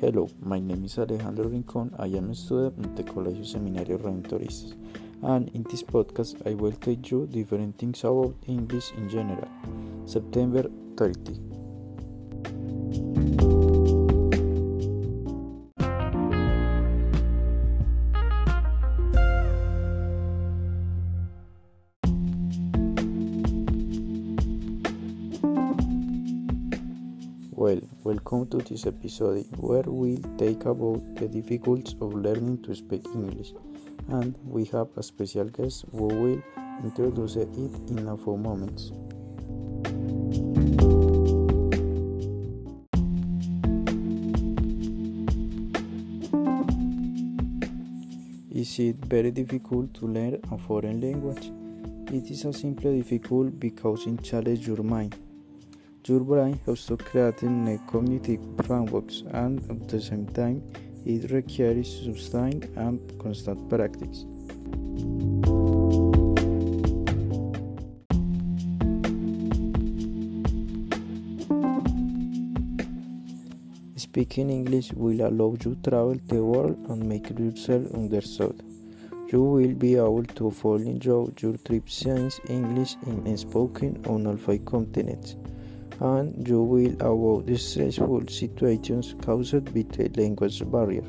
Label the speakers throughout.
Speaker 1: Hello, my name is Alejandro Rincon. I am a student at the Colegio Seminario Redentoristas. And in this podcast, I will tell you different things about English in general. September 30. Well, welcome to this episode where we'll take about the difficulties of learning to speak English. And we have a special guest who will introduce it in a few moments. Is it very difficult to learn a foreign language? It is a simply difficult because it challenges your mind. Your to create new cognitive framework and at the same time it requires sustained and constant practice. Speaking English will allow you to travel the world and make yourself understood. You will be able to enjoy your trip since English is spoken on all five continents and you will avoid stressful situations caused by the language barrier.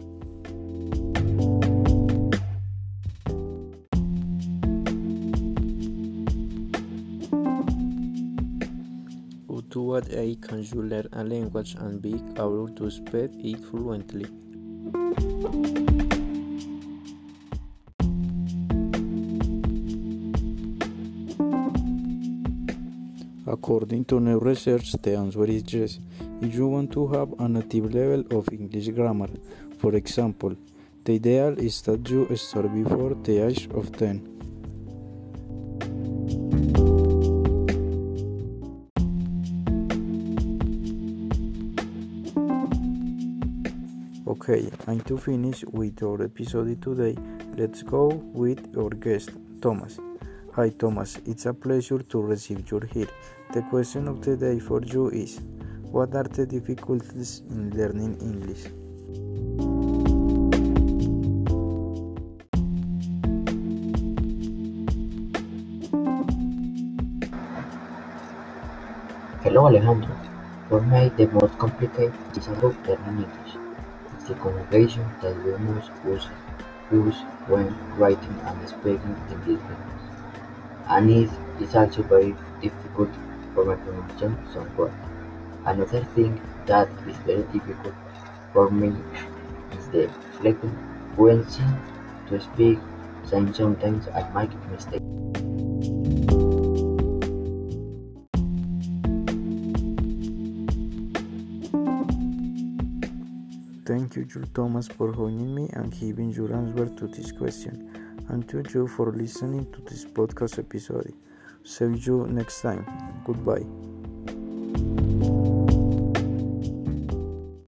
Speaker 1: To what age can you learn a language and be able to speak it fluently? According to new research, the answer is yes. If you want to have a native level of English grammar, for example, the ideal is that you start before the age of 10. Okay, and to finish with our episode today, let's go with our guest, Thomas. Hi Thomas, it's a pleasure to receive you here. The question of the day for you is What are the difficulties in learning English?
Speaker 2: Hello Alejandro. For me, the most complicated is about learning English. It's the conjugation that we must use, use when writing and speaking in this language. And is also very difficult for my some words. Another thing that is very difficult for me is the fluency to speak, since sometimes I make mistakes.
Speaker 1: Thank you, Jules Thomas, for joining me and giving your answer to this question, and to you for listening to this podcast episode. See you next time. Goodbye.